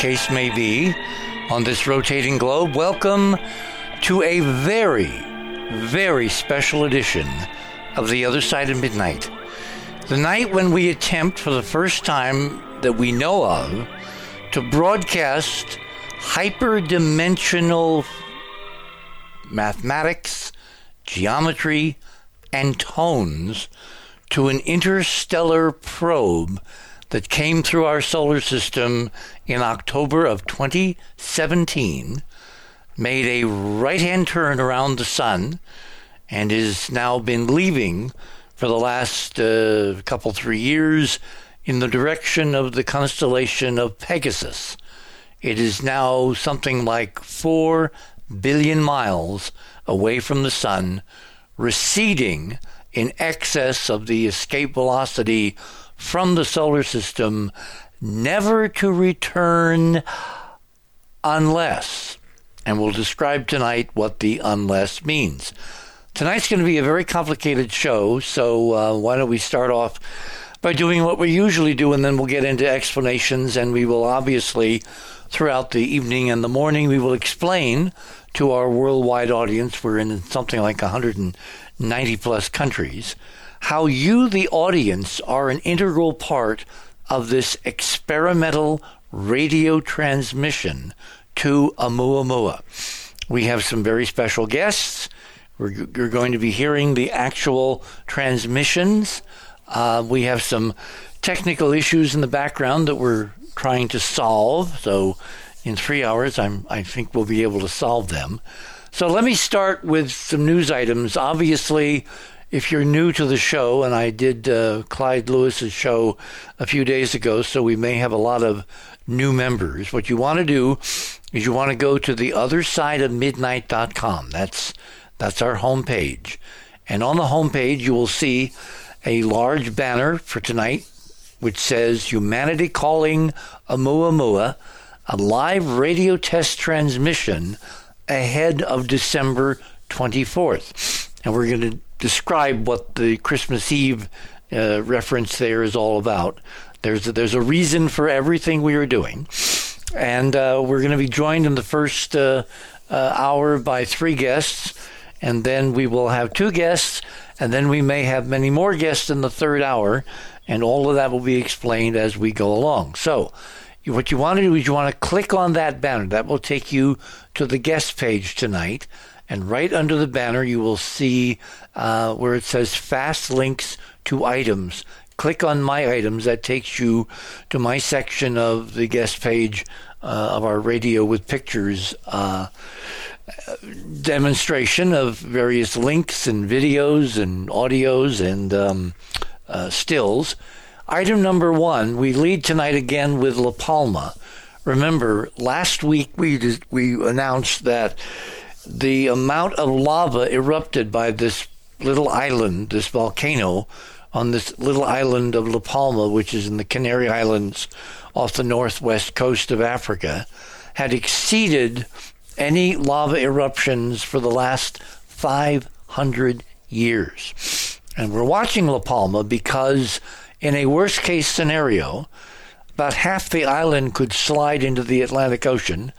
case may be, on this rotating globe, welcome to a very, very special edition of The Other Side of Midnight. The night when we attempt for the first time that we know of to broadcast hyperdimensional mathematics, geometry, and tones to an interstellar probe that came through our solar system in October of 2017, made a right hand turn around the sun, and has now been leaving for the last uh, couple, three years in the direction of the constellation of Pegasus. It is now something like four billion miles away from the sun, receding in excess of the escape velocity from the solar system, never to return unless, and we'll describe tonight what the unless means. Tonight's going to be a very complicated show, so uh, why don't we start off by doing what we usually do, and then we'll get into explanations, and we will obviously, throughout the evening and the morning, we will explain to our worldwide audience, we're in something like 190 plus countries, how you, the audience, are an integral part of this experimental radio transmission to Oumuamua. We have some very special guests. We're, you're going to be hearing the actual transmissions. Uh, we have some technical issues in the background that we're trying to solve. So, in three hours, I'm, I think we'll be able to solve them. So, let me start with some news items. Obviously, if you're new to the show, and I did uh, Clyde Lewis's show a few days ago, so we may have a lot of new members. What you want to do is you want to go to the other side of midnight.com. That's that's our homepage. And on the homepage you will see a large banner for tonight which says Humanity Calling Oumuamua, a live radio test transmission ahead of December 24th. And we're going to describe what the Christmas Eve uh, reference there is all about. There's a, there's a reason for everything we are doing, and uh, we're going to be joined in the first uh, uh, hour by three guests, and then we will have two guests, and then we may have many more guests in the third hour, and all of that will be explained as we go along. So. What you want to do is you want to click on that banner. That will take you to the guest page tonight and right under the banner you will see uh, where it says fast links to items. Click on my items. That takes you to my section of the guest page uh, of our radio with pictures uh, demonstration of various links and videos and audios and um, uh, stills. Item number one we lead tonight again with la palma. Remember last week we we announced that the amount of lava erupted by this little island, this volcano, on this little island of La Palma, which is in the Canary Islands off the northwest coast of Africa, had exceeded any lava eruptions for the last 500 years. And we're watching La Palma because, in a worst case scenario, about half the island could slide into the Atlantic Ocean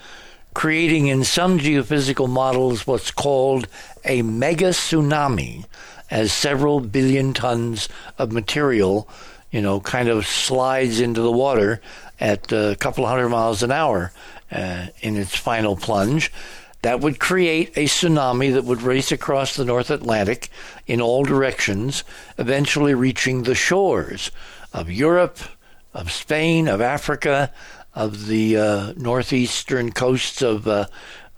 creating in some geophysical models what's called a mega tsunami, as several billion tons of material, you know, kind of slides into the water at a couple hundred miles an hour uh, in its final plunge. That would create a tsunami that would race across the North Atlantic in all directions, eventually reaching the shores of Europe, of Spain, of Africa, of the uh, northeastern coasts of uh,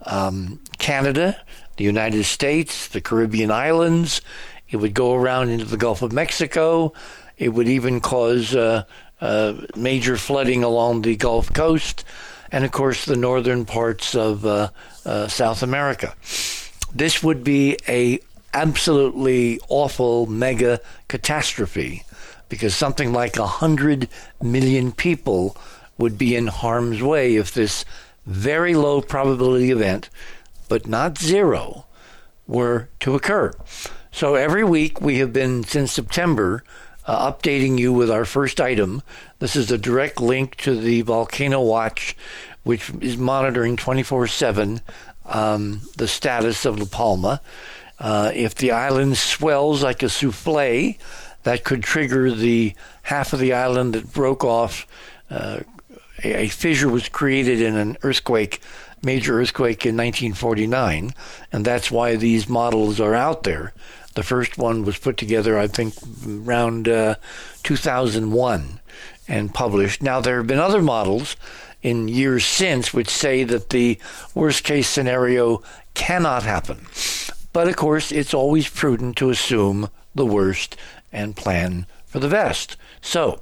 um, Canada, the United States, the Caribbean islands. It would go around into the Gulf of Mexico. It would even cause uh, uh major flooding along the Gulf Coast, and of course the northern parts of uh, uh, South America. This would be a absolutely awful mega catastrophe because something like a hundred million people would be in harm's way if this very low probability event, but not zero, were to occur. So every week we have been, since September, uh, updating you with our first item. This is a direct link to the Volcano Watch, which is monitoring 24 um, 7 the status of La Palma. Uh, if the island swells like a souffle, that could trigger the half of the island that broke off. Uh, a, a fissure was created in an earthquake major earthquake in 1949, and that's why these models are out there. The first one was put together, I think, around uh, 2001 and published. Now, there have been other models in years since which say that the worst case scenario cannot happen. But of course, it's always prudent to assume the worst and plan for the best. So,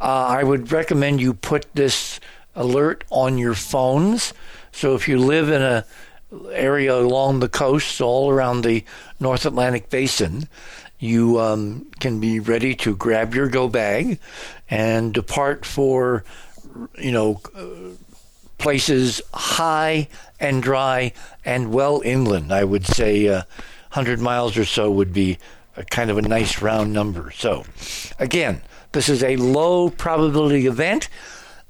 uh, I would recommend you put this alert on your phones. So if you live in a area along the coast, all around the North Atlantic Basin, you um, can be ready to grab your go bag and depart for, you know, places high and dry and well inland. I would say uh, 100 miles or so would be a kind of a nice round number. So, again, this is a low probability event,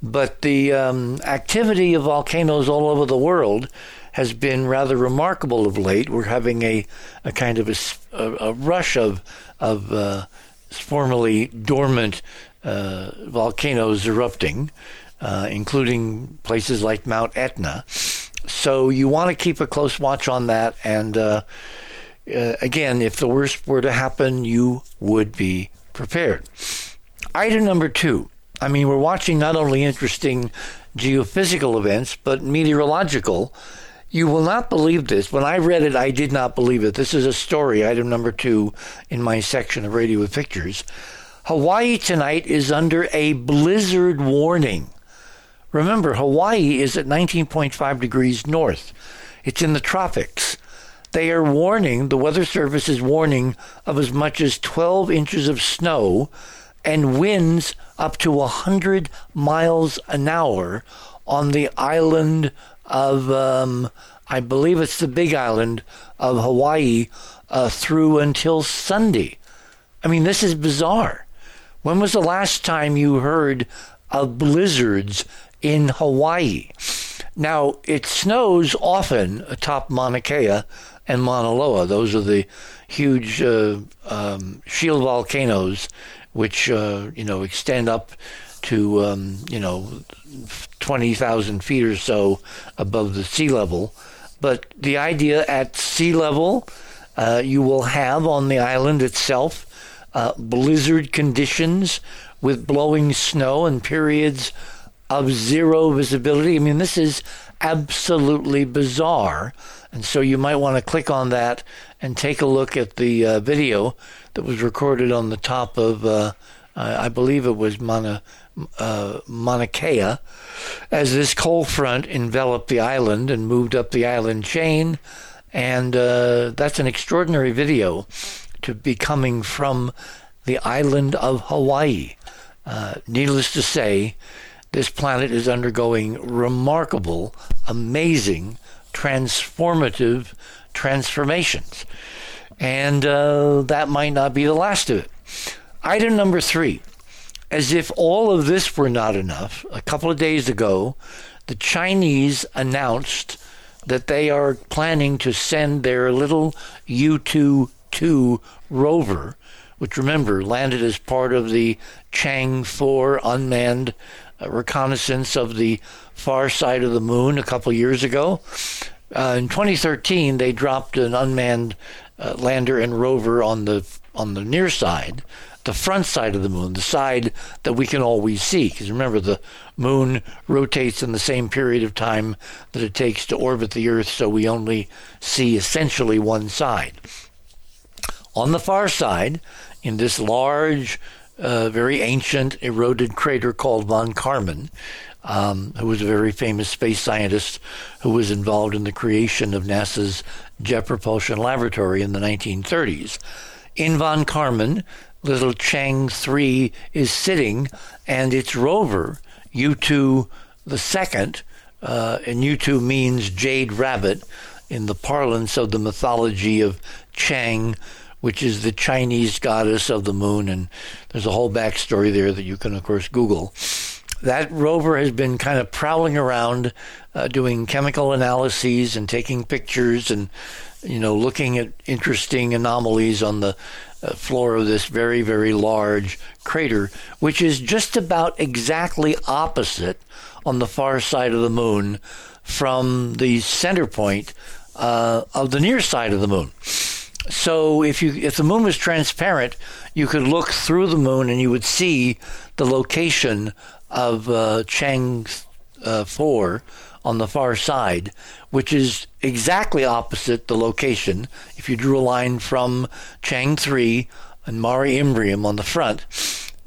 but the um, activity of volcanoes all over the world has been rather remarkable of late. We're having a, a kind of a, a, a rush of, of uh, formerly dormant uh, volcanoes erupting, uh, including places like Mount Etna. So you want to keep a close watch on that. And uh, uh, again, if the worst were to happen, you would be prepared. Item number two. I mean, we're watching not only interesting geophysical events, but meteorological. You will not believe this. When I read it, I did not believe it. This is a story, item number two, in my section of Radio with Pictures. Hawaii tonight is under a blizzard warning. Remember, Hawaii is at 19.5 degrees north. It's in the tropics. They are warning, the Weather Service is warning of as much as 12 inches of snow and winds up to 100 miles an hour on the island of, um, I believe it's the big island of Hawaii, uh, through until Sunday. I mean, this is bizarre. When was the last time you heard of blizzards in Hawaii? Now, it snows often atop Mauna Kea and Mauna Loa. Those are the huge uh, um, shield volcanoes which uh, you know extend up to um, you know twenty thousand feet or so above the sea level. But the idea at sea level, uh, you will have on the island itself uh, blizzard conditions with blowing snow and periods of zero visibility. I mean, this is absolutely bizarre. And so you might want to click on that and take a look at the uh, video that was recorded on the top of, uh, I believe it was Mauna, uh, Mauna Kea, as this cold front enveloped the island and moved up the island chain. And uh, that's an extraordinary video to be coming from the island of Hawaii. Uh, needless to say, this planet is undergoing remarkable, amazing, transformative transformations. And uh, that might not be the last of it. Item number three as if all of this were not enough, a couple of days ago, the Chinese announced that they are planning to send their little Yutu 2 rover, which remember landed as part of the Chang 4 unmanned uh, reconnaissance of the far side of the moon a couple years ago. Uh, in 2013, they dropped an unmanned uh, lander and rover on the on the near side, the front side of the moon, the side that we can always see. Because remember, the moon rotates in the same period of time that it takes to orbit the Earth, so we only see essentially one side. On the far side, in this large, uh, very ancient, eroded crater called Von Karman, um, who was a very famous space scientist who was involved in the creation of NASA's Jet Propulsion Laboratory in the 1930s. In Von Karman, little Chang 3 is sitting, and its rover, Yutu the second, uh, and Yutu means jade rabbit in the parlance of the mythology of Chang, which is the Chinese goddess of the moon. And there's a whole backstory there that you can, of course, Google. That rover has been kind of prowling around, uh, doing chemical analyses and taking pictures and, you know, looking at interesting anomalies on the uh, floor of this very, very large crater, which is just about exactly opposite on the far side of the moon from the center point uh, of the near side of the moon. So if you if the moon was transparent, you could look through the moon and you would see the location of uh, Chang uh, 4 on the far side, which is exactly opposite the location. If you drew a line from Chang 3 and Mare Imbrium on the front,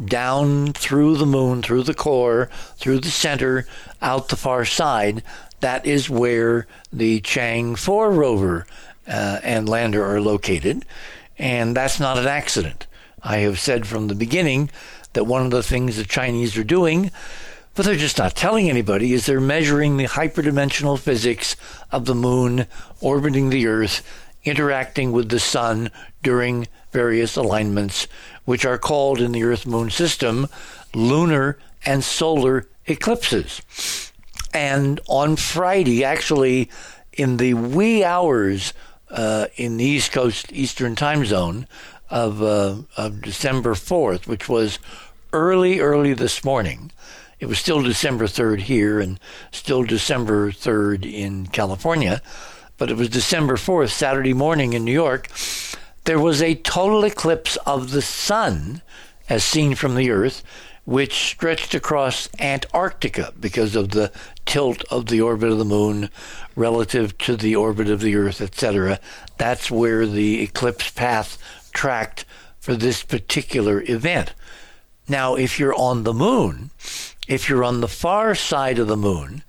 down through the moon, through the core, through the center, out the far side, that is where the Chang 4 rover uh, and lander are located. And that's not an accident. I have said from the beginning that one of the things the Chinese are doing, but they're just not telling anybody, is they're measuring the hyperdimensional physics of the moon orbiting the Earth, interacting with the sun during various alignments, which are called in the Earth Moon system lunar and solar eclipses. And on Friday, actually, in the wee hours uh, in the East Coast Eastern Time Zone of, uh, of December 4th, which was early, early this morning. It was still December 3rd here and still December 3rd in California, but it was December 4th, Saturday morning in New York. There was a total eclipse of the sun as seen from the Earth, which stretched across Antarctica because of the tilt of the orbit of the moon relative to the orbit of the Earth, etc. That's where the eclipse path tracked for this particular event. Now, if you're on the moon, if you're on the far side of the moon,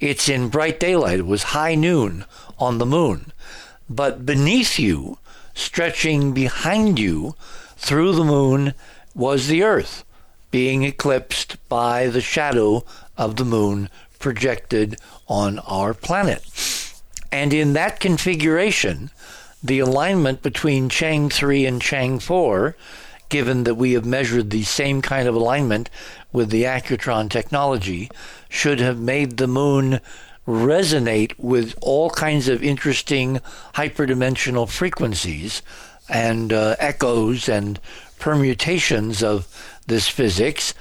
it's in bright daylight. It was high noon on the moon. But beneath you, stretching behind you through the moon, was the Earth, being eclipsed by the shadow of the moon projected on our planet. And in that configuration, the alignment between Chang 3 and Chang 4, given that we have measured the same kind of alignment with the Accutron technology, should have made the moon resonate with all kinds of interesting hyperdimensional frequencies and uh, echoes and permutations of this physics.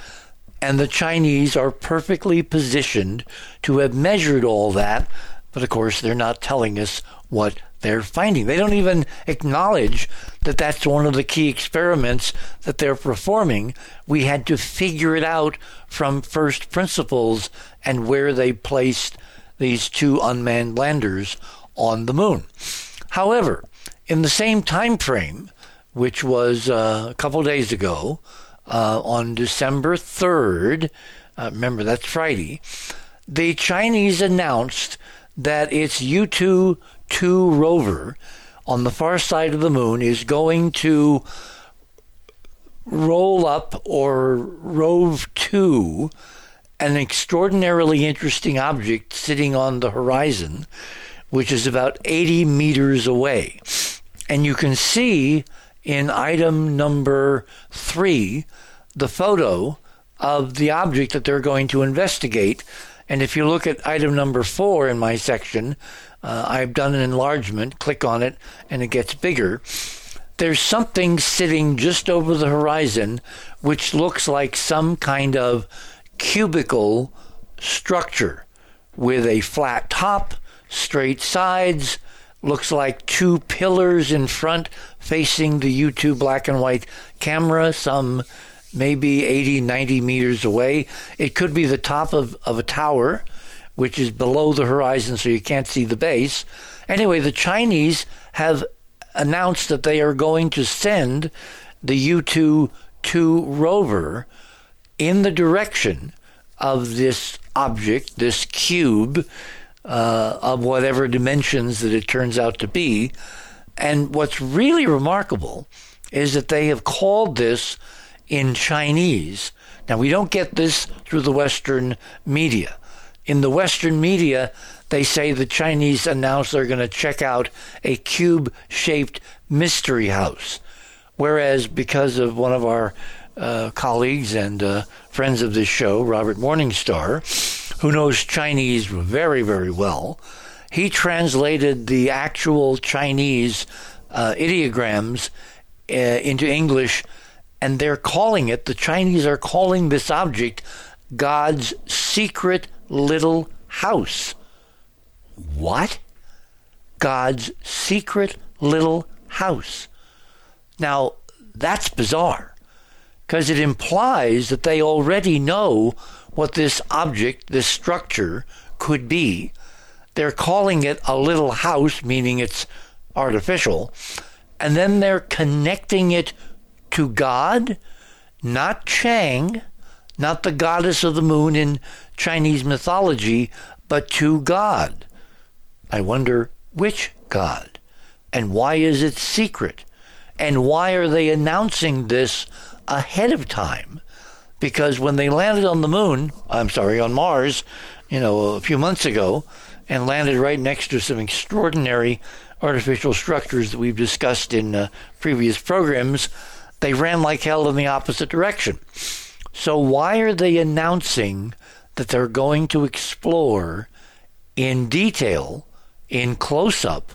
And the Chinese are perfectly positioned to have measured all that, but of course, they're not telling us what they're finding. They don't even acknowledge that that's one of the key experiments that they're performing. We had to figure it out from first principles and where they placed these two unmanned landers on the moon. However, in the same time frame, which was uh, a couple days ago, uh, on December 3rd, uh, remember that's Friday, the Chinese announced that its Yutu 2 rover on the far side of the moon is going to roll up or rove to an extraordinarily interesting object sitting on the horizon, which is about 80 meters away. And you can see in item number three the photo of the object that they're going to investigate. And if you look at item number four in my section, uh, I've done an enlargement, click on it, and it gets bigger. There's something sitting just over the horizon which looks like some kind of cubical structure with a flat top, straight sides, looks like two pillars in front facing the Yutu black and white camera, some maybe 80, 90 meters away. It could be the top of, of a tower which is below the horizon so you can't see the base. Anyway, the Chinese have announced that they are going to send the Yutu 2 rover in the direction of this object, this cube, uh, of whatever dimensions that it turns out to be. And what's really remarkable is that they have called this in Chinese. Now, we don't get this through the Western media in the Western media, they say the Chinese announced they're going to check out a cube shaped mystery house, Whereas, because of one of our uh, colleagues and uh, friends of this show, Robert Morningstar, who knows Chinese very, very well, he translated the actual Chinese uh, ideograms uh, into English, and they're calling it, the Chinese are calling this object God's secret little house. What? God's secret little house. Now, that's bizarre because it implies that they already know what this object, this structure, could be. They're calling it a little house, meaning it's artificial, and then they're connecting it to God, not Chang, not the goddess of the moon in Chinese mythology, but to God. I wonder which God? And why is it secret? And why are they announcing this ahead of time? Because when they landed on the moon, I'm sorry, on Mars, you know, a few months ago, and landed right next to some extraordinary artificial structures that we've discussed in uh, previous programs, they ran like hell in the opposite direction. So, why are they announcing that they're going to explore in detail, in close up,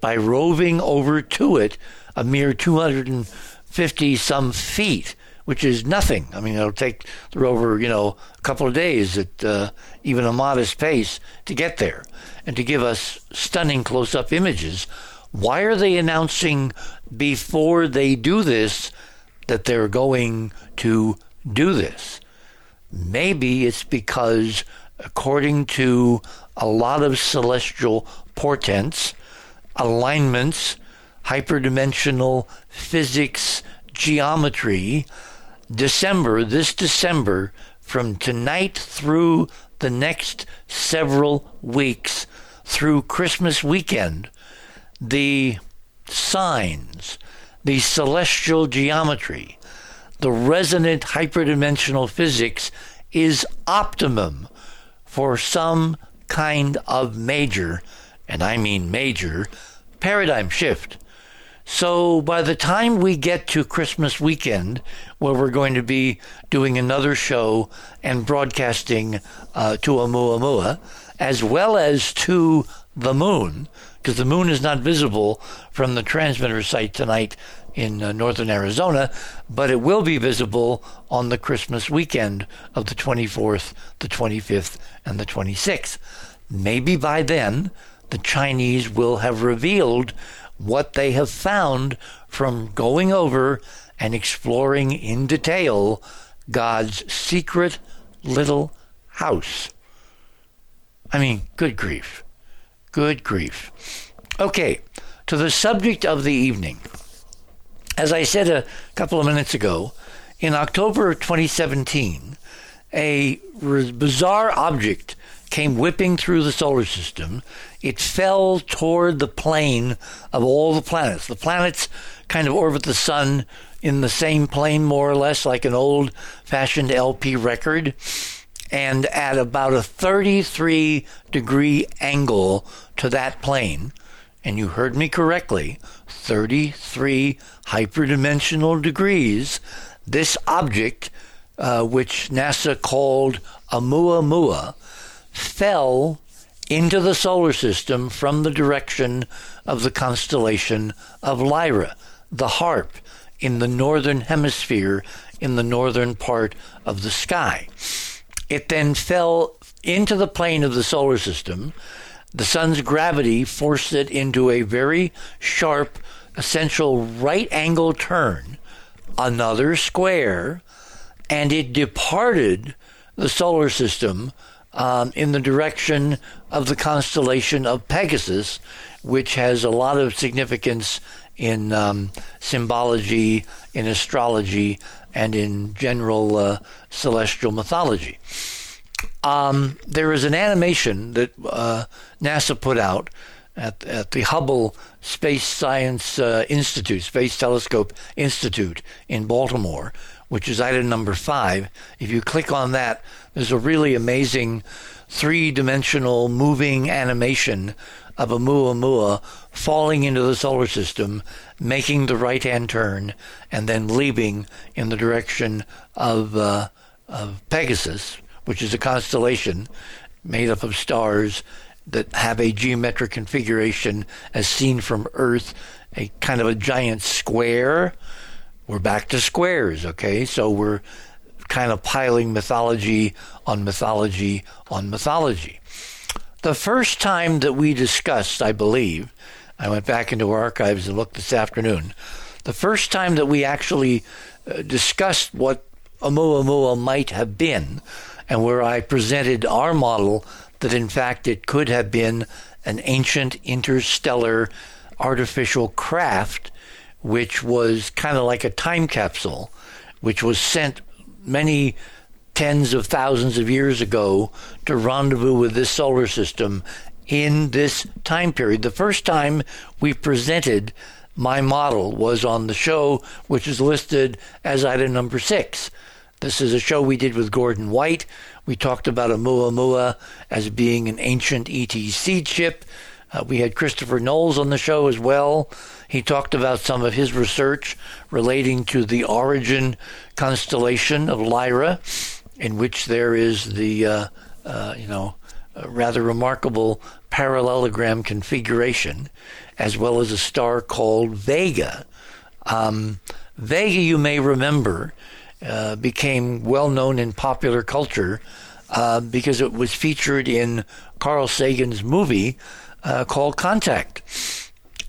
by roving over to it a mere 250 some feet, which is nothing. I mean, it'll take the rover, you know, a couple of days at uh, even a modest pace to get there and to give us stunning close up images. Why are they announcing before they do this that they're going to do this. Maybe it's because, according to a lot of celestial portents, alignments, hyperdimensional physics, geometry, December, this December, from tonight through the next several weeks, through Christmas weekend, the signs, the celestial geometry, the resonant hyperdimensional physics is optimum for some kind of major, and I mean major, paradigm shift. So by the time we get to Christmas weekend, where we're going to be doing another show and broadcasting uh, to Oumuamua, as well as to the moon, because the moon is not visible from the transmitter site tonight in uh, northern Arizona, but it will be visible on the Christmas weekend of the 24th, the 25th, and the 26th. Maybe by then, the Chinese will have revealed what they have found from going over and exploring in detail God's secret little house. I mean, good grief. Good grief. Okay, to the subject of the evening. As I said a couple of minutes ago, in October 2017, a bizarre object came whipping through the solar system. It fell toward the plane of all the planets. The planets kind of orbit the sun in the same plane, more or less, like an old fashioned LP record, and at about a 33 degree angle to that plane. And you heard me correctly 33 hyperdimensional degrees, this object, uh, which NASA called Oumuamua, fell into the solar system from the direction of the constellation of Lyra, the harp, in the northern hemisphere, in the northern part of the sky. It then fell into the plane of the solar system. The sun's gravity forced it into a very sharp essential right angle turn, another square, and it departed the solar system um, in the direction of the constellation of Pegasus, which has a lot of significance in um, symbology, in astrology, and in general uh, celestial mythology. Um, there is an animation that uh, NASA put out at, at the Hubble Space Science uh, Institute, Space Telescope Institute in Baltimore, which is item number five. If you click on that, there's a really amazing three dimensional moving animation of Oumuamua falling into the solar system, making the right hand turn, and then leaving in the direction of, uh, of Pegasus, which is a constellation made up of stars that have a geometric configuration as seen from Earth, a kind of a giant square. We're back to squares, okay? So we're kind of piling mythology on mythology on mythology. The first time that we discussed, I believe, I went back into our archives and looked this afternoon. The first time that we actually uh, discussed what Oumuamua might have been, and where I presented our model that in fact it could have been an ancient interstellar artificial craft, which was kind of like a time capsule, which was sent many tens of thousands of years ago to rendezvous with this solar system in this time period. The first time we presented my model was on the show, which is listed as item number six. This is a show we did with Gordon White. We talked about a Oumuamua as being an ancient ET seed ship. Uh, we had Christopher Knowles on the show as well. He talked about some of his research relating to the origin constellation of Lyra, in which there is the, uh, uh, you know, rather remarkable parallelogram configuration, as well as a star called Vega. Um, Vega, you may remember, uh, became well known in popular culture uh, because it was featured in Carl Sagan's movie uh, called Contact.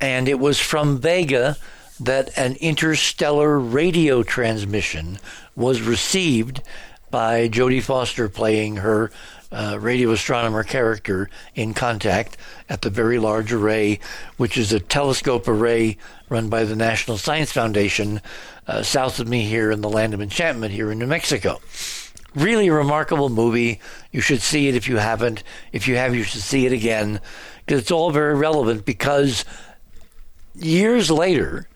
And it was from Vega that an interstellar radio transmission was received by Jodie Foster playing her uh, radio astronomer character in Contact at the Very Large Array, which is a telescope array run by the National Science Foundation uh, south of me here in the Land of Enchantment here in New Mexico. Really remarkable movie. You should see it if you haven't. If you have, you should see it again because it's all very relevant because years later,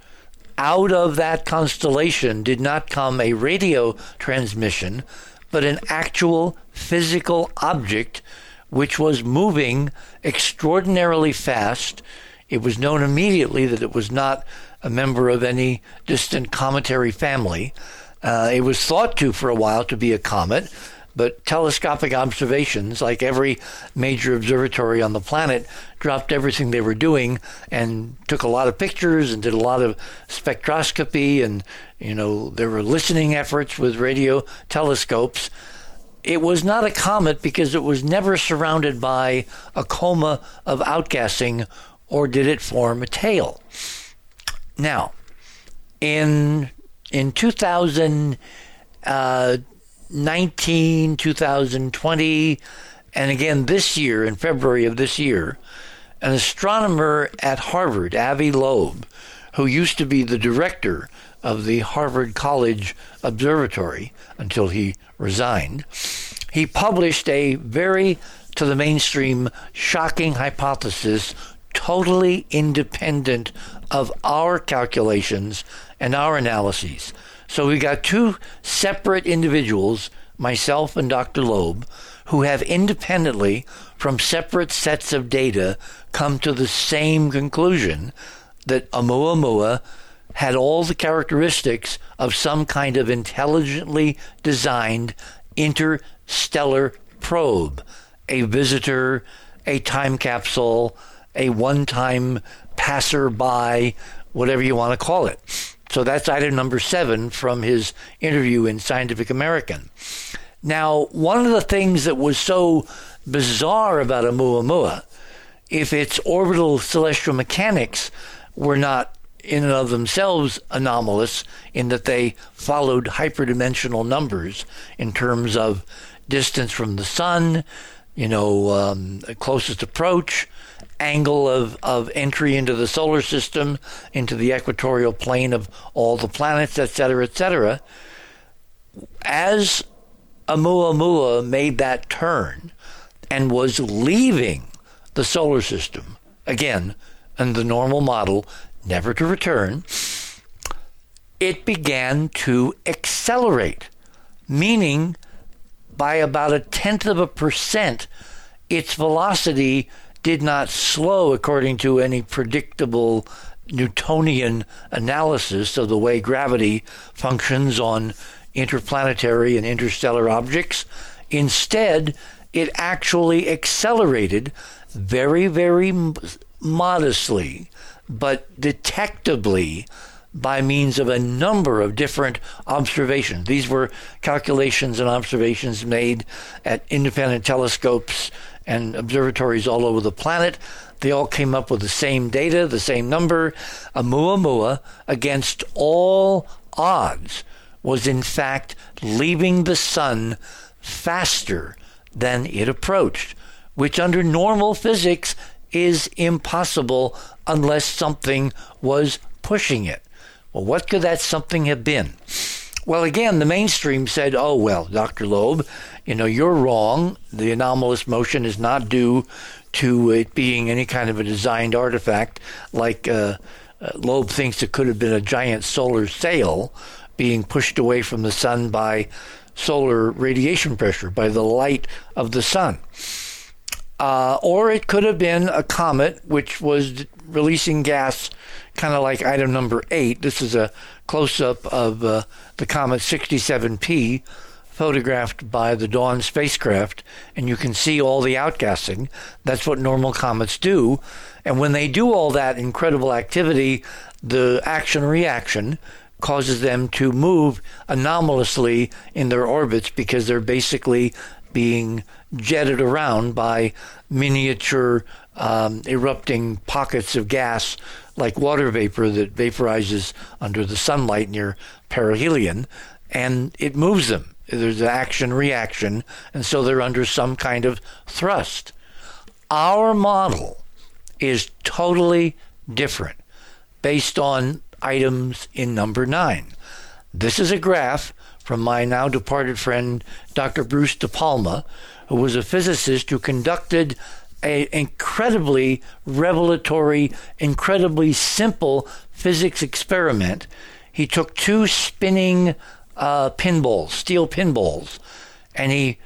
out of that constellation did not come a radio transmission, but an actual physical object which was moving extraordinarily fast. It was known immediately that it was not a member of any distant cometary family. Uh, it was thought to for a while to be a comet, but telescopic observations, like every major observatory on the planet, dropped everything they were doing and took a lot of pictures and did a lot of spectroscopy. And, you know, there were listening efforts with radio telescopes. It was not a comet because it was never surrounded by a coma of outgassing, or did it form a tail. Now, in in 2019, uh, 2020, and again this year, in February of this year, an astronomer at Harvard, Avi Loeb, who used to be the director of the Harvard College Observatory until he resigned, he published a very, to the mainstream, shocking hypothesis, totally independent of our calculations and our analyses. So we got two separate individuals, myself and Dr. Loeb, who have independently, from separate sets of data, come to the same conclusion that Oumuamua had all the characteristics of some kind of intelligently designed interstellar probe, a visitor, a time capsule, a one time passerby, whatever you want to call it. So that's item number seven from his interview in Scientific American. Now, one of the things that was so bizarre about Oumuamua, if its orbital celestial mechanics were not in and of themselves anomalous in that they followed hyperdimensional numbers in terms of distance from the sun, you know, um, closest approach, angle of, of entry into the solar system, into the equatorial plane of all the planets, etc., etc. As Oumuamua made that turn and was leaving the solar system, again, and the normal model, never to return, it began to accelerate, meaning by about a tenth of a percent, its velocity did not slow according to any predictable Newtonian analysis of the way gravity functions on interplanetary and interstellar objects. Instead, it actually accelerated very, very modestly, but detectably by means of a number of different observations. These were calculations and observations made at independent telescopes and observatories all over the planet. They all came up with the same data, the same number. A Oumuamua, against all odds, was in fact leaving the sun faster than it approached, which under normal physics is impossible unless something was pushing it. Well, what could that something have been? Well, again, the mainstream said, oh, well, Dr. Loeb, you know, you're wrong. The anomalous motion is not due to it being any kind of a designed artifact like uh, uh, Loeb thinks it could have been a giant solar sail being pushed away from the sun by solar radiation pressure, by the light of the sun. Uh, or it could have been a comet which was releasing gas, kind of like item number eight. This is a close up of uh, the comet 67P photographed by the Dawn spacecraft, and you can see all the outgassing. That's what normal comets do. And when they do all that incredible activity, the action reaction causes them to move anomalously in their orbits because they're basically being jetted around by miniature um, erupting pockets of gas like water vapor that vaporizes under the sunlight near perihelion, and it moves them. There's an action reaction, and so they're under some kind of thrust. Our model is totally different based on items in number nine. This is a graph from my now departed friend, Dr. Bruce De Palma, who was a physicist who conducted an incredibly revelatory, incredibly simple physics experiment. He took two spinning uh, pinballs, steel pinballs, and he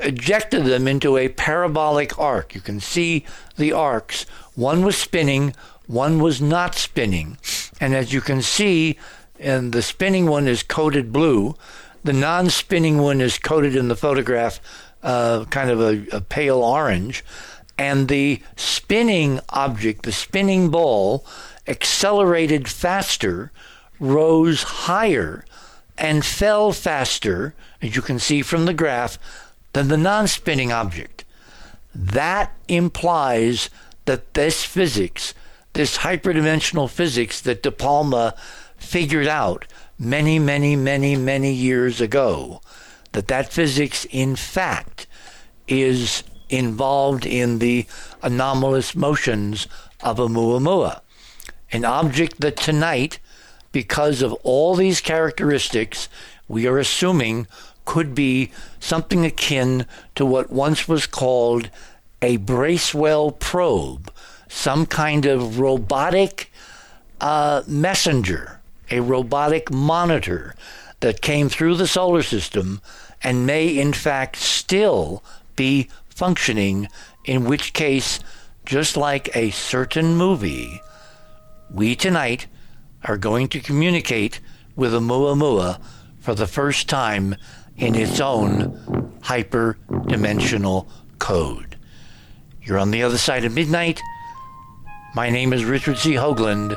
ejected them into a parabolic arc. You can see the arcs. One was spinning, one was not spinning. And as you can see, and the spinning one is coated blue, the non spinning one is coated in the photograph uh, kind of a, a pale orange. And the spinning object, the spinning ball, accelerated faster, rose higher, and fell faster, as you can see from the graph, than the non spinning object. That implies that this physics, this hyperdimensional physics that De Palma figured out many, many, many, many years ago, that that physics, in fact, is involved in the anomalous motions of Oumuamua, an object that tonight because of all these characteristics, we are assuming could be something akin to what once was called a Bracewell probe, some kind of robotic uh, messenger, a robotic monitor that came through the solar system and may in fact still be functioning, in which case, just like a certain movie, we tonight are going to communicate with Oumuamua for the first time in its own hyperdimensional code. You're on the other side of midnight. My name is Richard C. Hoagland.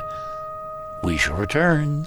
We shall return.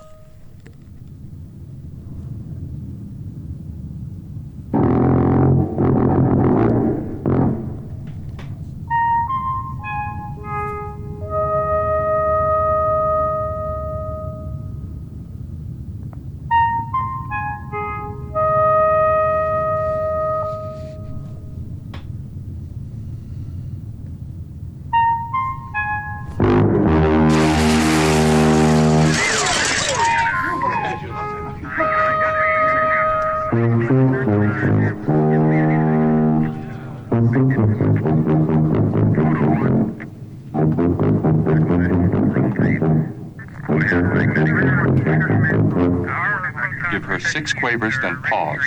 Quavers, then pause.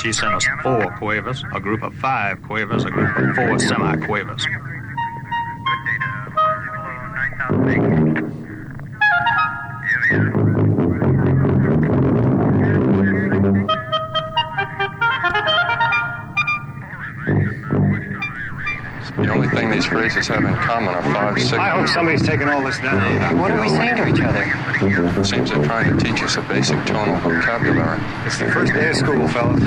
She sent us four quavers, a group of five quavers, a group of four semi-quavers. The only thing these phrases have in common are five I hope somebody's taking all this down. What are we saying to each other? It seems they're trying to teach us a basic tonal vocabulary. It's the first day of school, fellas.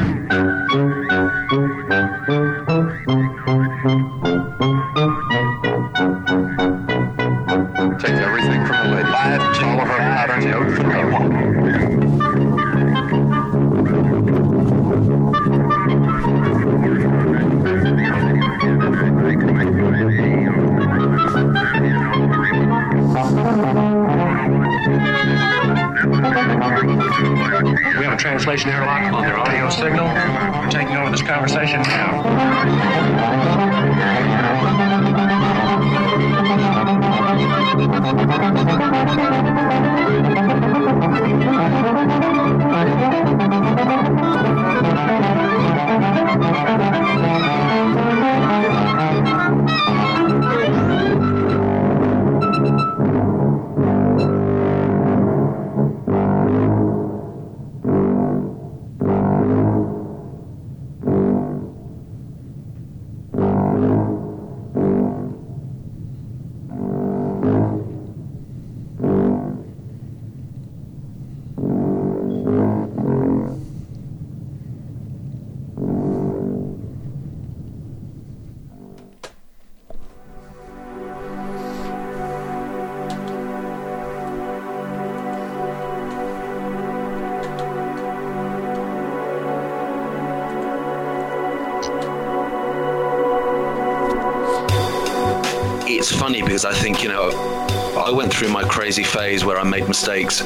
Crazy phase where I made mistakes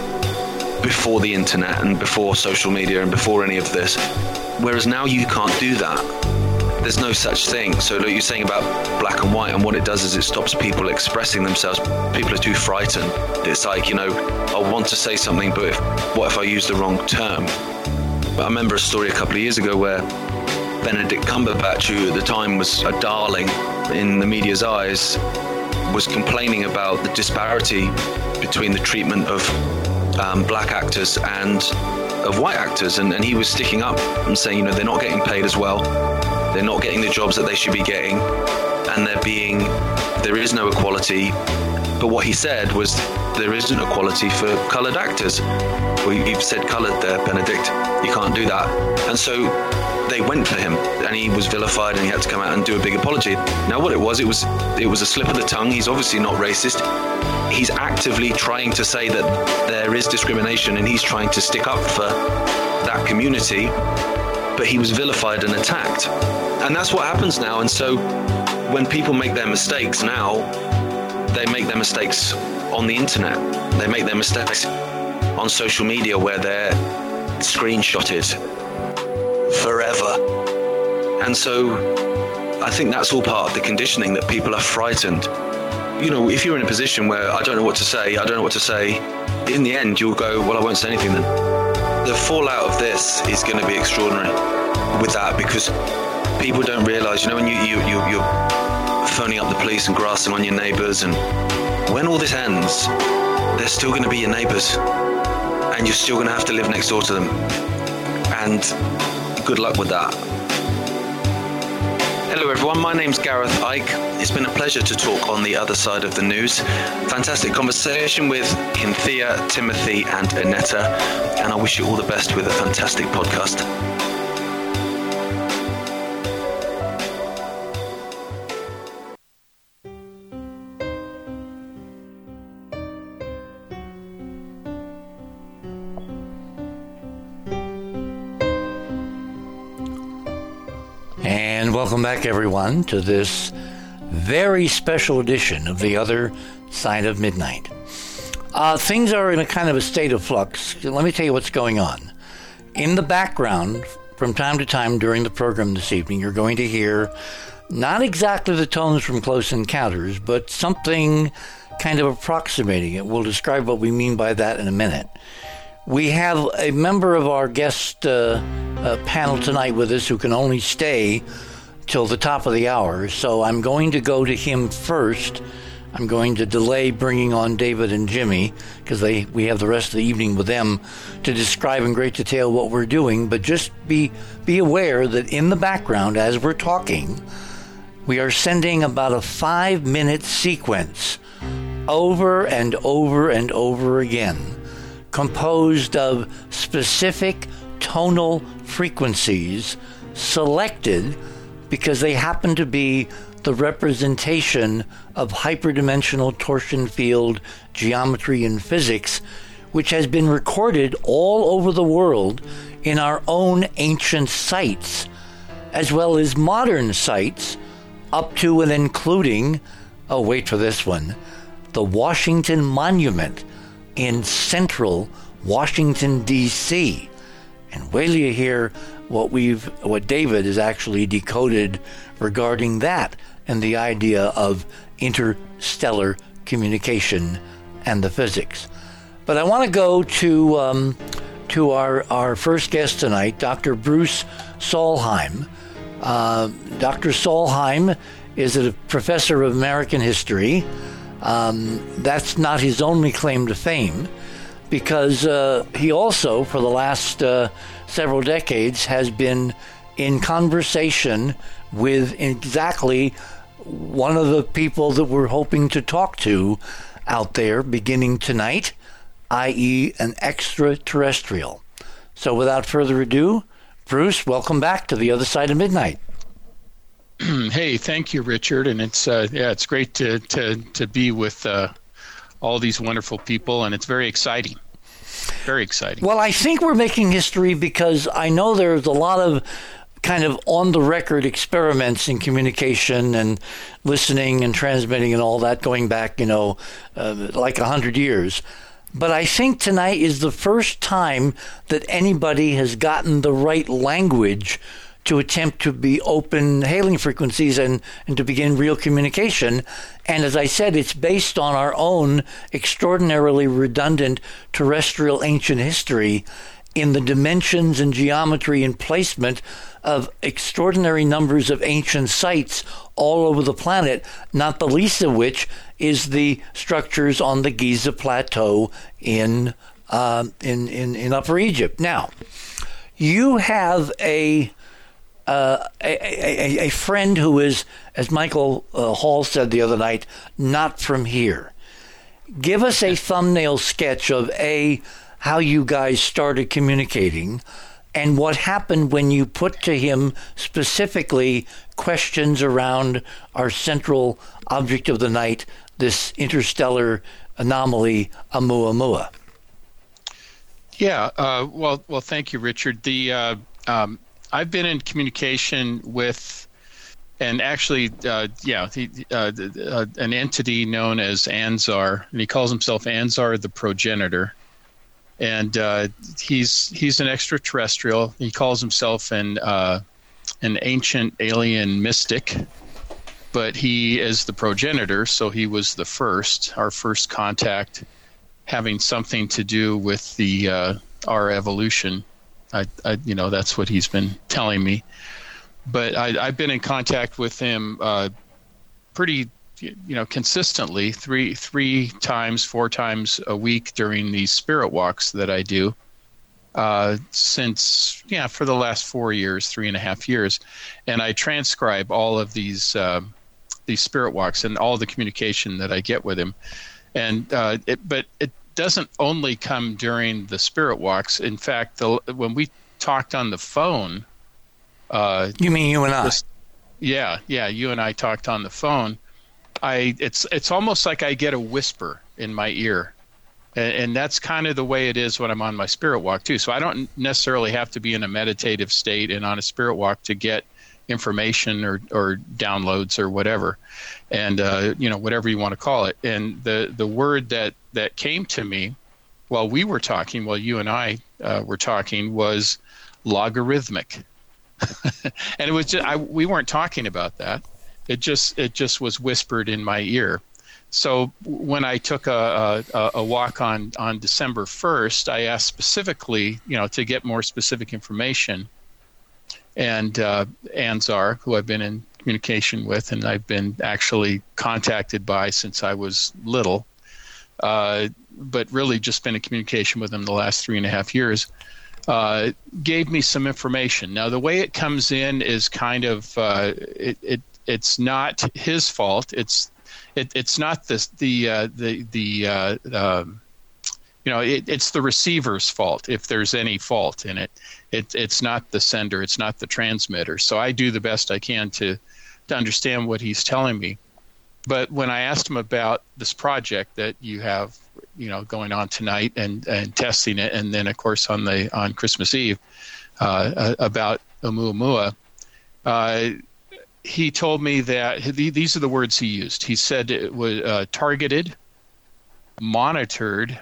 before the internet and before social media and before any of this. Whereas now you can't do that. There's no such thing. So, like you're saying about black and white, and what it does is it stops people expressing themselves. People are too frightened. It's like, you know, I want to say something, but if, what if I use the wrong term? I remember a story a couple of years ago where Benedict Cumberbatch, who at the time was a darling in the media's eyes, was complaining about the disparity between the treatment of um, black actors and of white actors. And, and he was sticking up and saying, you know, they're not getting paid as well, they're not getting the jobs that they should be getting, and they're being, there is no equality. But what he said was, there isn't equality for coloured actors. Well, you- you've said coloured there, Benedict. You can't do that. And so they went for him, and he was vilified, and he had to come out and do a big apology. Now, what it was, it was it was a slip of the tongue. He's obviously not racist. He's actively trying to say that there is discrimination, and he's trying to stick up for that community. But he was vilified and attacked, and that's what happens now. And so, when people make their mistakes now, they make their mistakes on the internet. They make their mistakes on social media where they're screenshotted forever. And so I think that's all part of the conditioning that people are frightened. You know, if you're in a position where I don't know what to say, I don't know what to say, in the end you'll go, well, I won't say anything then. The fallout of this is going to be extraordinary with that because people don't realize, you know, when you, you, you, you're phoning up the police and grassing on your neighbors, and when all this ends, they're still going to be your neighbors and you're still going to have to live next door to them. And good luck with that. Hello, everyone. My name's Gareth Icke. It's been a pleasure to talk on the other side of the news. Fantastic conversation with Cynthia, Timothy, and Anetta. And I wish you all the best with a fantastic podcast. Back, everyone, to this very special edition of The Other Side of Midnight. Uh, things are in a kind of a state of flux. Let me tell you what's going on. In the background, from time to time during the program this evening, you're going to hear not exactly the tones from Close Encounters, but something kind of approximating it. We'll describe what we mean by that in a minute. We have a member of our guest uh, uh, panel tonight with us who can only stay till the top of the hour, so I'm going to go to him first. I'm going to delay bringing on David and Jimmy because they we have the rest of the evening with them to describe in great detail what we're doing. But just be be aware that in the background, as we're talking, we are sending about a five minute sequence over and over and over again, composed of specific tonal frequencies selected because they happen to be the representation of hyperdimensional torsion field geometry and physics, which has been recorded all over the world in our own ancient sites, as well as modern sites, up to and including, oh, wait for this one, the Washington Monument in central Washington, D.C. And wait till you hear what we've what David has actually decoded regarding that and the idea of interstellar communication and the physics. But I want to go to um, to our our first guest tonight, Dr. Bruce Solheim. Uh, Dr. Solheim is a professor of American history. Um, that's not his only claim to fame, because uh, he also, for the last uh, several decades has been in conversation with exactly one of the people that we're hoping to talk to out there beginning tonight, i.e., an extraterrestrial. So, without further ado, Bruce, welcome back to the other side of midnight. hey, thank you, Richard, and it's uh, yeah, it's great to to to be with uh, all these wonderful people, and it's very exciting. Very exciting. Well, I think we're making history because I know there's a lot of kind of on the record experiments in communication and listening and transmitting and all that going back, you know, uh, like a hundred years. But I think tonight is the first time that anybody has gotten the right language to attempt to be open hailing frequencies and, and to begin real communication. And as I said, it's based on our own extraordinarily redundant terrestrial ancient history in the dimensions and geometry and placement of extraordinary numbers of ancient sites all over the planet, not the least of which is the structures on the Giza Plateau in, uh, in, in, in Upper Egypt. Now, you have a a, a, a, friend who is, as Michael uh, Hall said the other night, not from here. Give us a thumbnail sketch of A, how you guys started communicating, and what happened when you put to him specifically questions around our central object of the night, this interstellar anomaly, Oumuamua. Yeah, uh, well, well, thank you, Richard. The uh, um, I've been in communication with, and actually, uh, yeah, uh, uh, an entity known as Anzar, and he calls himself Anzar the Progenitor, and uh, he's he's an extraterrestrial. He calls himself an uh, an ancient alien mystic, but he is the progenitor, so he was the first, our first contact, having something to do with the uh, our evolution I, I, you know, that's what he's been telling me. But I, have been in contact with him uh, pretty, you know, consistently three three times, four times a week during these spirit walks that I do. Uh, since yeah, for the last four years, three and a half years, and I transcribe all of these uh, these spirit walks and all the communication that I get with him. And uh, it, but it doesn't only come during the spirit walks. In fact, the, when we talked on the phone, uh, you mean you and I? Yeah, yeah, you and I talked on the phone. I it's it's almost like I get a whisper in my ear, and, and that's kind of the way it is when I'm on my spirit walk too. So I don't necessarily have to be in a meditative state and on a spirit walk to get information or, or downloads or whatever. And uh, you know whatever you want to call it. And the the word that that came to me while we were talking while you and i uh, were talking was logarithmic. And it was just I, we weren't talking about that. It just it just was whispered in my ear. So when I took a, a, a, walk on, on December 1st, I asked specifically, you know, to get more specific information. And uh, Anzar, who I've been in communication with and I've been actually contacted by since I was little, uh, but really just been in communication with him the last three and a half years, uh, gave me some information. Now, the way it comes in is kind of, uh, it, it, it's not his fault. It's it, it's not the the uh, the the uh, um, you know it, it's the receiver's fault if there's any fault in it. It it's not the sender, it's not the transmitter. So I do the best I can to to understand what he's telling me. But when I asked him about this project that you have, you know, going on tonight and, and testing it, and then of course on the on Christmas Eve uh, about Oumuamua, uh, he told me that these are the words he used. He said it was uh, targeted, monitored,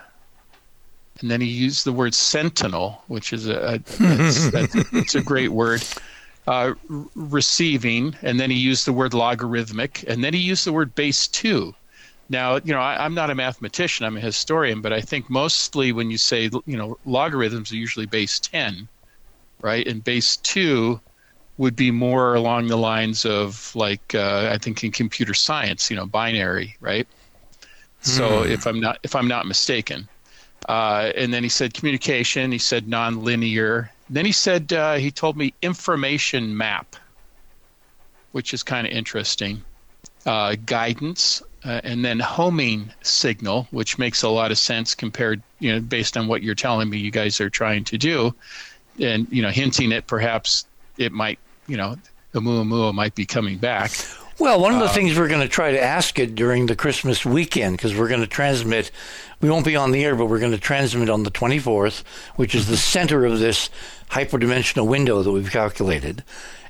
and then he used the word sentinel, which is a, a that's, that's, it's a great word. Uh, receiving, and then he used the word logarithmic, and then he used the word base two. Now, you know, I, am not a mathematician; I'm a historian, but I think mostly when you say, you know, logarithms are usually base ten, right? And base two would be more along the lines of like uh, I think in computer science, you know, binary, right? So hmm. if I'm not if I'm not mistaken, uh, and then he said communication. He said nonlinear. Then he said uh, he told me information map, which is kind of interesting. Uh, guidance, uh, and then homing signal, which makes a lot of sense compared, you know, based on what you're telling me you guys are trying to do, and you know, hinting at perhaps it might you know, Oumuamua might be coming back. Well, one of the uh, things we're going to try to ask it during the Christmas weekend, because we're going to transmit, we won't be on the air, but we're going to transmit on the 24th, which is the center of this hyperdimensional window that we've calculated.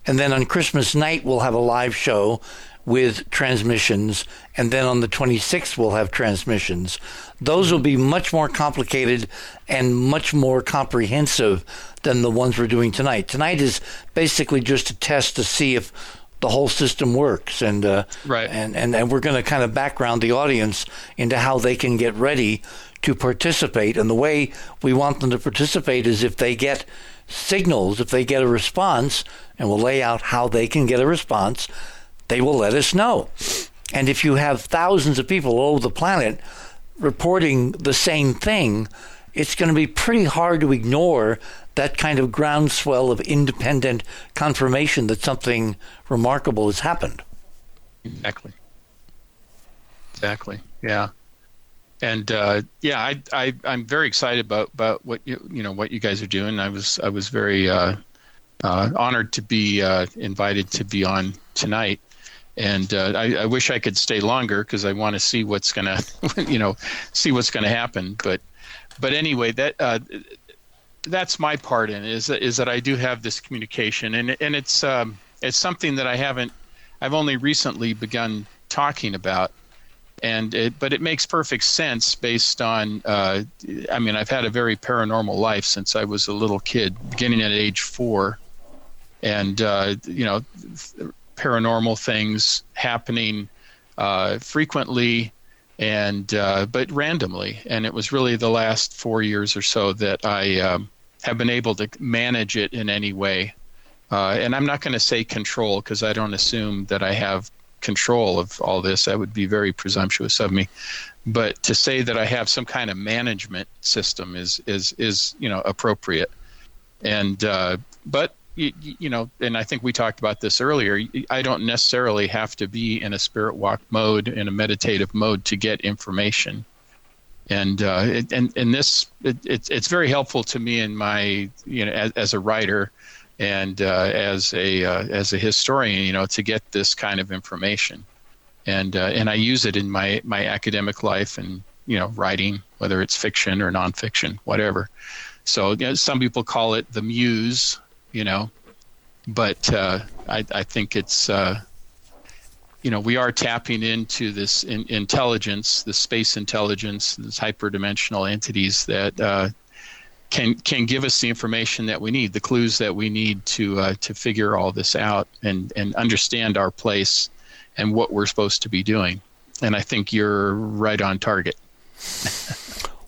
And then on Christmas night, we'll have a live show with transmissions. And then on the 26th, we'll have transmissions. Those will be much more complicated and much more comprehensive than the ones we're doing tonight. Tonight is basically just a test to see if the whole system works, and uh, right, and and, and we're going to kind of background the audience into how they can get ready to participate. And the way we want them to participate is if they get signals, if they get a response, and we'll lay out how they can get a response, they will let us know. And if you have thousands of people all over the planet reporting the same thing, it's going to be pretty hard to ignore that kind of groundswell of independent confirmation that something remarkable has happened. Exactly. Exactly. Yeah. And uh, yeah, I, I I'm very excited about, about what you you know what you guys are doing. I was I was very uh, uh, honored to be uh, invited to be on tonight, and uh, I, I, wish I could stay longer because I want to see what's gonna you know see what's gonna happen. But but anyway, that uh, that's my part in is is that I do have this communication, and and it's um, it's something that I haven't, I've only recently begun talking about, and it but it makes perfect sense based on, uh, I mean, I've had a very paranormal life since I was a little kid, beginning at age four, and uh, you know, paranormal things happening uh, frequently and uh, but randomly. And it was really the last four years or so that I um, have been able to manage it in any way. Uh, and I'm not going to say control because I don't assume that I have control of all this. That would be very presumptuous of me. But to say that I have some kind of management system is is is you know appropriate. And uh, but you, you, know, and I think we talked about this earlier. I don't necessarily have to be in a spirit walk mode, in a meditative mode, to get information and uh, it, and and this it, it's it's very helpful to me in my you know as, as a writer and uh, as a uh, as a historian you know to get this kind of information. And uh, and I use it in my my academic life and you know writing whether it's fiction or nonfiction whatever. So you know, some people call it the muse you know but uh, I I think it's uh, you know, we are tapping into this in, intelligence, the space intelligence, these hyperdimensional entities that uh, can can give us the information that we need, the clues that we need to uh, to figure all this out and and understand our place and what we're supposed to be doing. and I think you're right on target.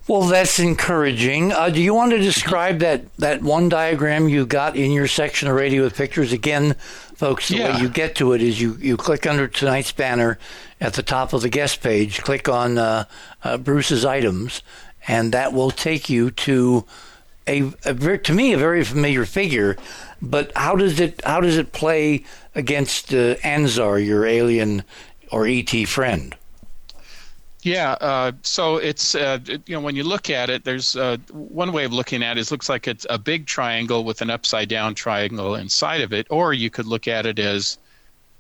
Well, that's encouraging. Uh, do you want to describe that, that one diagram you got in your section of radio with pictures? Again, folks, the Yeah. way you get to it is you, you click under tonight's banner at the top of the guest page, click on uh, uh, Bruce's items, and that will take you to a, a ver- to me a very familiar figure. But how does it how does it play against uh, Anzar, your alien or ET friend? Yeah, uh, so it's uh, you know when you look at it, there's uh, one way of looking at it is it looks like it's a big triangle with an upside down triangle inside of it, or you could look at it as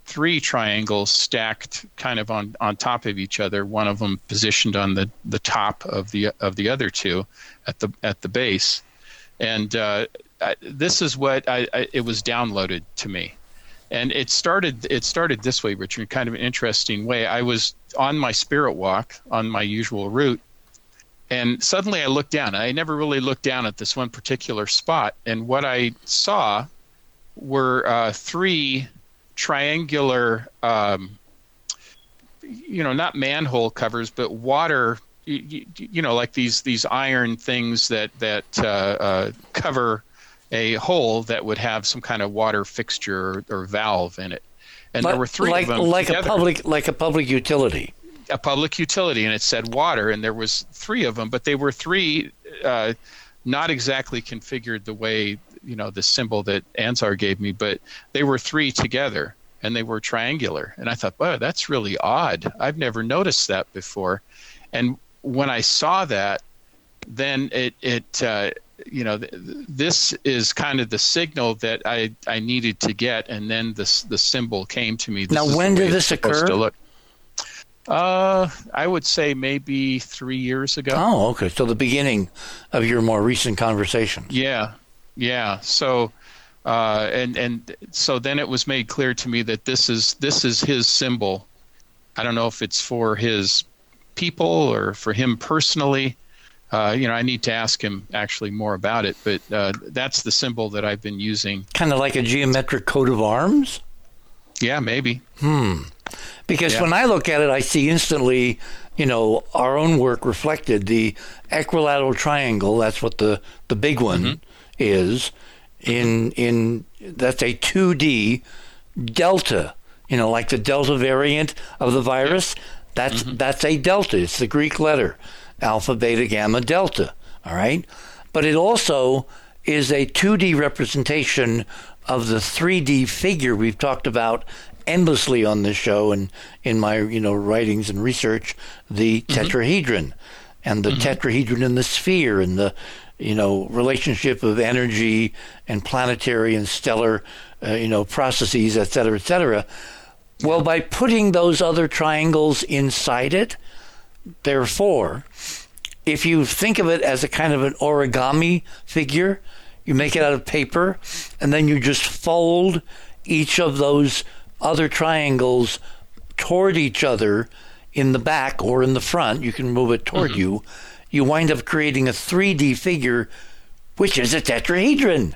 three triangles stacked kind of on, on top of each other. One of them positioned on the, the top of the of the other two at the at the base, and uh, I, this is what I, I it was downloaded to me and it started it started this way richard kind of an interesting way. I was on my spirit walk on my usual route and suddenly i looked down. I never really looked down at this one particular spot. And what i saw were uh, three triangular um, you know not manhole covers but water you, you know like these these iron things that that uh, uh, cover a hole that would have some kind of water fixture or, valve in it. And there were three like of them like a public like a public utility. a public utility, and it said water, and there was three of them, but they were three uh, not exactly configured the way you know the symbol that Anzar gave me, but they were three together, and they were triangular. And I thought, wow, that's really odd. I've never noticed that before. And when I saw that, then it it uh, you know th- this is kind of the signal that I I needed to get, and then this the symbol came to me. This Now, when did this occur? To look. Uh, I would say maybe three years ago. Oh, okay. So the beginning of your more recent conversation. Yeah, yeah. So, uh, and and so then it was made clear to me that this is this is his symbol. I don't know if it's for his people or for him personally. Uh, you know, I need to ask him actually more about it, but uh, that's the symbol that I've been using. Kind of like a geometric coat of arms. Yeah, maybe. Hmm. Because Yeah. when I look at it, I see instantly, you know, our own work reflected. The equilateral triangle, that's what the, the big one Mm-hmm. is. In in that's a 2D delta, you know, like the delta variant of the virus. That's Mm-hmm. that's a delta. It's the Greek letter alpha, beta, gamma, delta. All right, but it also is a 2D representation of the 3D figure we've talked about endlessly on this show and in my you know writings and research, the tetrahedron, and the tetrahedron in the sphere and the you know relationship of energy and planetary and stellar uh, you know processes, et cetera, et cetera. Well, by putting those other triangles inside it, therefore, if you think of it as a kind of an origami figure, you make it out of paper, and then you just fold each of those other triangles toward each other in the back or in the front. You can move it toward mm-hmm. you. You wind up creating a 3D figure, which is a tetrahedron.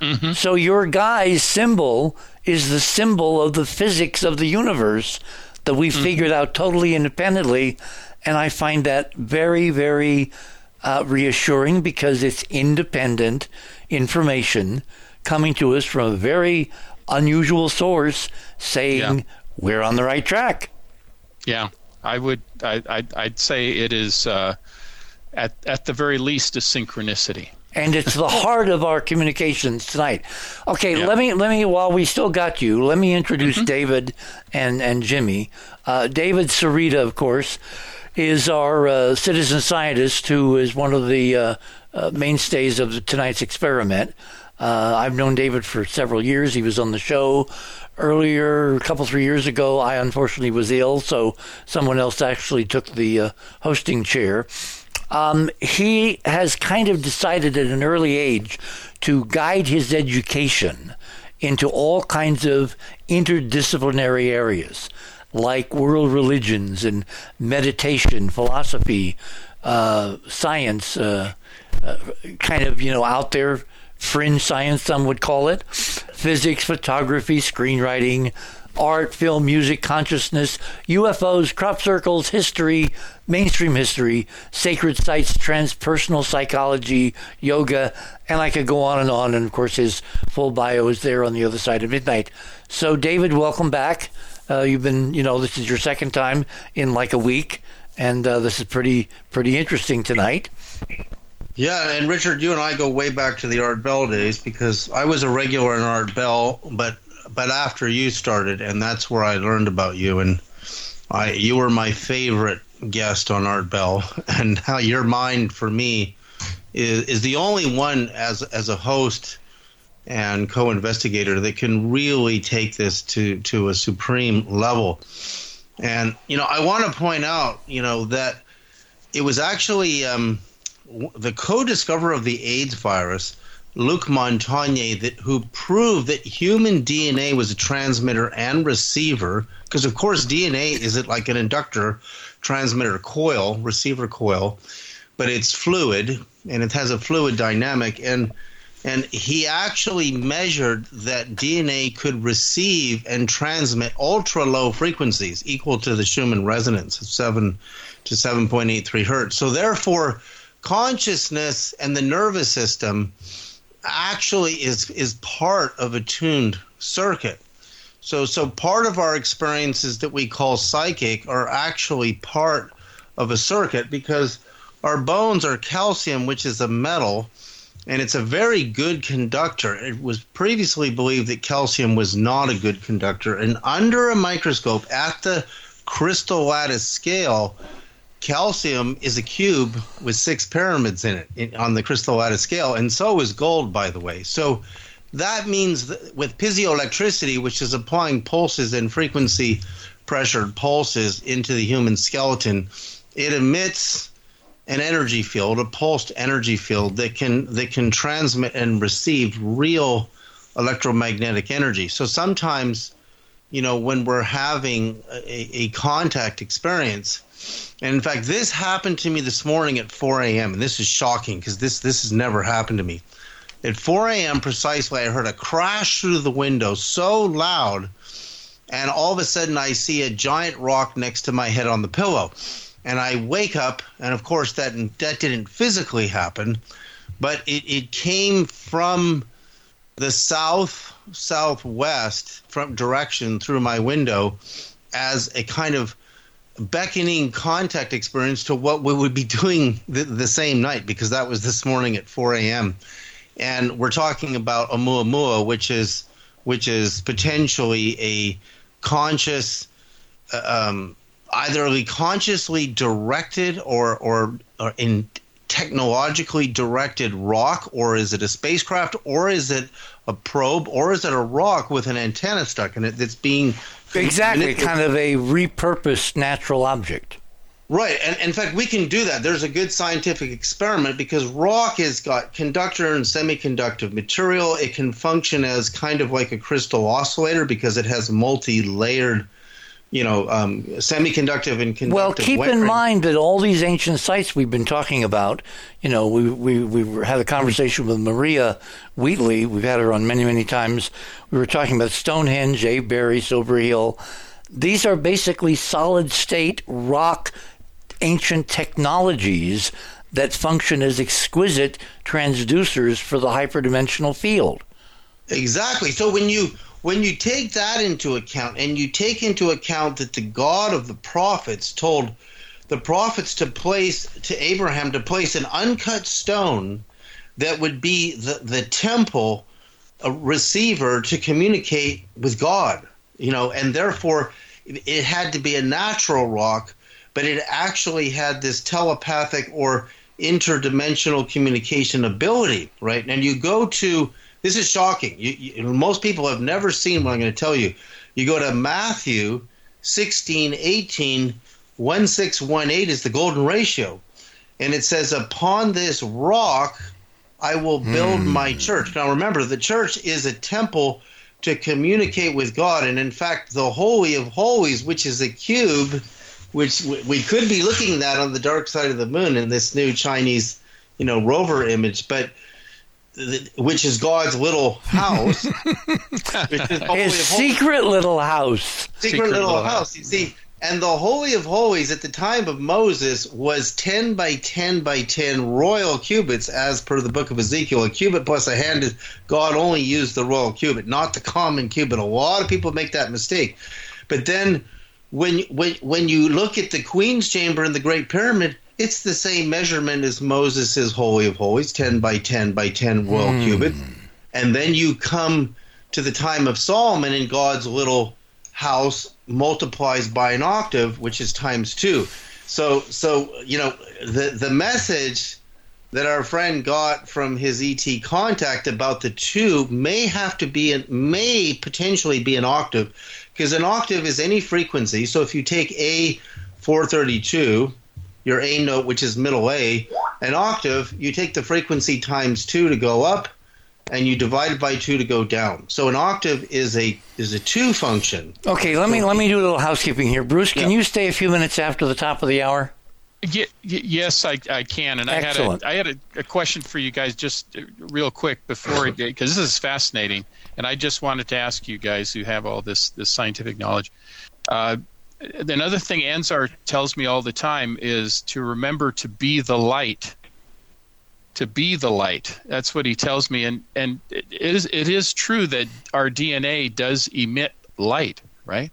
Mm-hmm. So your guy's symbol is the symbol of the physics of the universe that we mm-hmm. figured out totally independently, and I find that very, very uh, reassuring because it's independent information coming to us from a very unusual source saying Yeah. we're on the right track. Yeah, I would. I, I'd, I'd say it is uh, at at the very least a synchronicity. and it's the heart of our communications tonight. Okay, Yeah. let me let me while we still got you, let me introduce David and and Jimmy. Uh, David Sereda, of course, is our uh, citizen scientist who is one of the uh, uh, mainstays of tonight's experiment. Uh, I've known David for several years. He was on the show earlier, a couple three years ago. I unfortunately was ill, so someone else actually took the uh, hosting chair. Um, he has kind of decided at an early age to guide his education into all kinds of interdisciplinary areas like world religions and meditation, philosophy, uh, science, uh, uh, kind of, you know, out there, fringe science, some would call it, physics, photography, screenwriting, art, film, music, consciousness, UFOs, crop circles, history, mainstream history, sacred sites, transpersonal psychology, yoga, and I could go on and on. And of course, his full bio is there on the other side of midnight. So, David, welcome back. Uh, you've been, you know, this is your second time in like a week, and uh, this is pretty, pretty interesting tonight. Yeah, and Richard, you and I go way back to the Art Bell days because I was a regular in Art Bell, but but after you started, and that's where I learned about you, and I you were my favorite guest on Art Bell, and how your mind for me is is the only one as as a host and co-investigator that can really take this to to a supreme level. And you know, I want to point out, you know, that it was actually um, the co-discoverer of the AIDS virus, Luc Montagnier, that who proved that human DNA was a transmitter and receiver. Because of course, DNA is it like an inductor, transmitter coil, receiver coil, but it's fluid and it has a fluid dynamic and and he actually measured that DNA could receive and transmit ultra low frequencies equal to the Schumann resonance of 7 to 7.83 hertz. So therefore consciousness and the nervous system actually is is part of a tuned circuit. So so part of our experiences that we call psychic are actually part of a circuit because our bones are calcium, which is a metal, and it's a very good conductor. It was previously believed that calcium was not a good conductor, and under a microscope at the crystal lattice scale, calcium is a cube with six pyramids in it in, on the crystal lattice scale, and so is gold, by the way. So that means that with piezoelectricity, which is applying pulses and frequency pressured pulses into the human skeleton, it emits an energy field, a pulsed energy field that can that can transmit and receive real electromagnetic energy. So sometimes, you know, when we're having a, a contact experience, and in fact, this happened to me this morning at 4 a.m. And this is shocking because this this has never happened to me. At 4 a.m. precisely, I heard a crash through the window so loud, and all of a sudden I see a giant rock next to my head on the pillow and I wake up, and of course that that didn't physically happen, but it, it came from the south southwest from direction through my window as a kind of beckoning contact experience to what we would be doing the, the same night because that was this morning at 4 a.m. And we're talking about Oumuamua, which is which is potentially a conscious uh, um, either consciously directed or, or, or in technologically directed rock, or is it a spacecraft, or is it a probe, or is it a rock with an antenna stuck in it that's being exactly kind of a repurposed natural object? Right, and in fact, we can do that. There's a good scientific experiment because rock has got conductor and semiconductive material. It can function as kind of like a crystal oscillator because it has multi-layered you know, um, semiconductive and conductive. Well, keep in mind that all these ancient sites we've been talking about, you know, we we we had a conversation with Maria Wheatley. We've had her on many many times. We were talking about Stonehenge, Avebury, Silbury Hill. These are basically solid state rock ancient technologies that function as exquisite transducers for the hyperdimensional field. Exactly. So when you when you take that into account and you take into account that the God of the prophets told the prophets to place to Abraham to place an uncut stone that would be the, the temple a receiver to communicate with God, you know, and therefore it had to be a natural rock, but it actually had this telepathic or interdimensional communication ability, right? And you go to this is shocking. You, you, most people have never seen what I'm going to tell you. You go to Matthew 16, 18, 1618 is the golden ratio. And it says, Upon this rock I will build mm. my church. Now remember, the church is a temple to communicate with God. And in fact, the Holy of Holies, which is a cube, which we could be looking at on the dark side of the moon in this new Chinese, you know, rover image. But which is God's little house, which is His secret little house. secret, Secret little, little house. You see, and the Holy of Holies at the time of Moses was 10 by 10 by 10 royal cubits, as per the book of Ezekiel. A cubit plus a hand, is- God only used the royal cubit, not the common cubit. A lot of people make that mistake. But then when, when, when you look at the Queen's Chamber in the Great Pyramid, it's the same measurement as Moses' Holy of Holies, 10 by 10 by 10 royal hmm. cubit. And then you come to the time of Solomon and God's little house multiplies by an octave, which is times two. So, so you know, the the message that our friend got from his ET contact about the two may have to be an, may potentially be an octave, because an octave is any frequency. So if you take A 432, your A note, which is middle A, an octave, you take the frequency times two to go up, and you divide it by two to go down. So an octave is a is a two function. Okay, let me let me do a little housekeeping here. Bruce, can Yeah. you stay a few minutes after the top of the hour? Ye- yes, I, I can, and Excellent. I had a I had a, a question for you guys just uh, real quick before because this is fascinating, and I just wanted to ask you guys who have all this this scientific knowledge. Uh, another thing Anzar tells me all the time is to remember to be the light. To be the light. That's what he tells me, and and it is it is true that our DNA does emit light, right?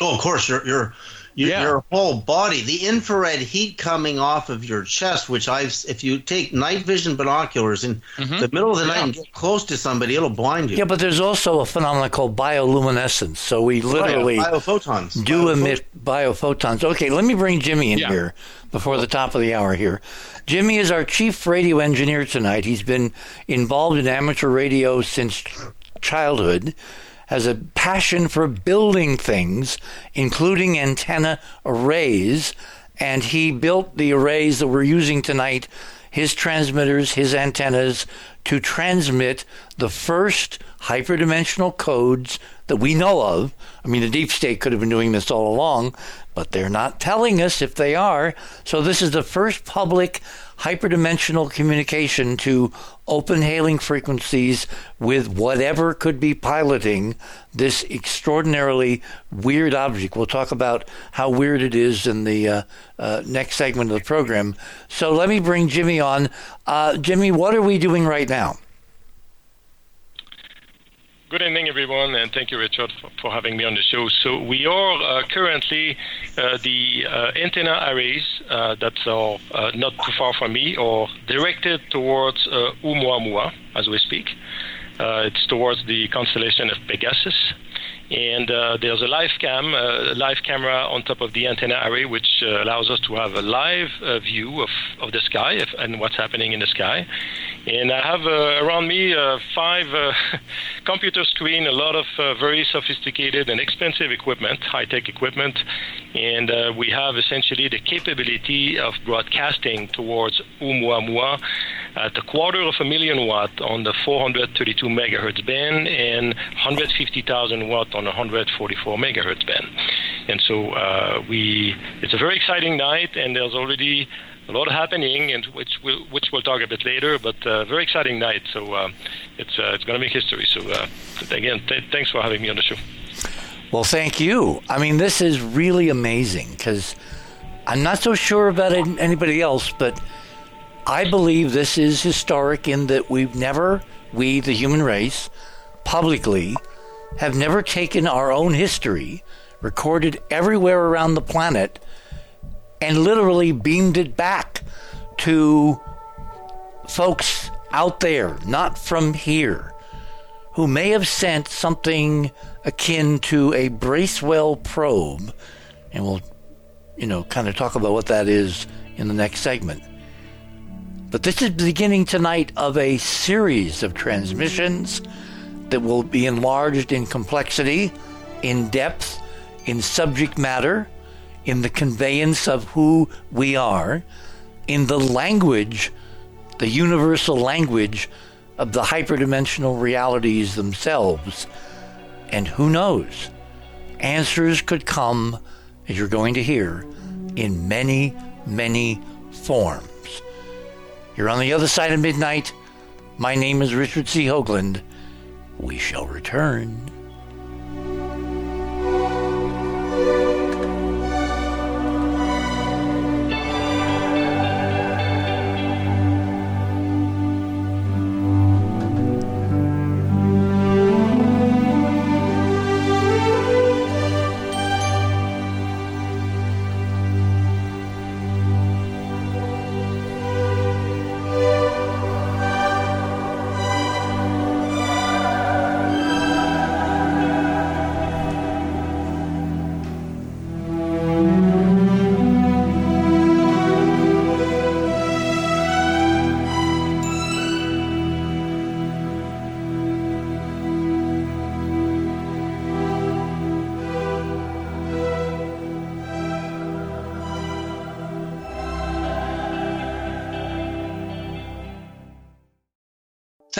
Oh, of course, your your your, Yeah. your whole body, the infrared heat coming off of your chest, which I've if you take night vision binoculars in Mhm. the middle of the night Yeah. and get close to somebody, it'll blind you. Yeah, but there's also a phenomenon called bioluminescence. So we literally biophotons. do Biophot- emit biophotons. Okay, let me bring Jimmy in Yeah. here before the top of the hour here. Jimmy is our chief radio engineer tonight. He's been involved in amateur radio since childhood, has a passion for building things, including antenna arrays, and he built the arrays that we're using tonight, his transmitters, his antennas, to transmit the first hyperdimensional codes that we know of. I mean, the deep state could have been doing this all along, but they're not telling us if they are. So, this is the first public hyperdimensional communication to open hailing frequencies with whatever could be piloting this extraordinarily weird object. We'll talk about how weird it is in the uh, uh, next segment of the program. So, let me bring Jimmy on. Uh, Jimmy, what are we doing right now? Good evening, everyone, and thank you, Richard, for, for having me on the show. So we are uh, currently uh, the uh, antenna arrays uh, that are uh, not too far from me are directed towards uh, Oumuamua as we speak. It's towards the constellation of Pegasus. And uh, there's a live cam, uh, live camera on top of the antenna array, which uh, allows us to have a live uh, view of, of the sky if, and what's happening in the sky. And I have uh, around me uh, five computer screen, a lot of very sophisticated and expensive equipment, high-tech equipment, and we have essentially the capability of broadcasting towards Oumuamua at a quarter of a million watt on the 432 megahertz band and 150,000 watt on 144 megahertz band. And so uh, we, it's a very exciting night, and there's already a lot happening, and which we'll, which we'll talk a bit later. But uh, very exciting night, so uh, it's uh, it's going to make history. So uh, again, th- thanks for having me on the show. Well, thank you. I mean, this is really amazing because I'm not so sure about anybody else, but I believe this is historic in that we've never, we, the human race, publicly, have never taken our own history, recorded everywhere around the planet, and literally beamed it back to folks out there, not from here who may have sent something akin to a Bracewell probe, and we'll, you know, kind of talk about what that is in the next segment. But this is the beginning tonight of a series of transmissions that will be enlarged in complexity, in depth, in subject matter, in the conveyance of who we are, in the language, the universal language of the hyperdimensional realities themselves. And who knows? Answers could come, as you're going to hear, in many, many forms. You're on the other side of midnight. My name is Richard C. Hoagland. We shall return.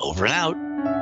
Over and out.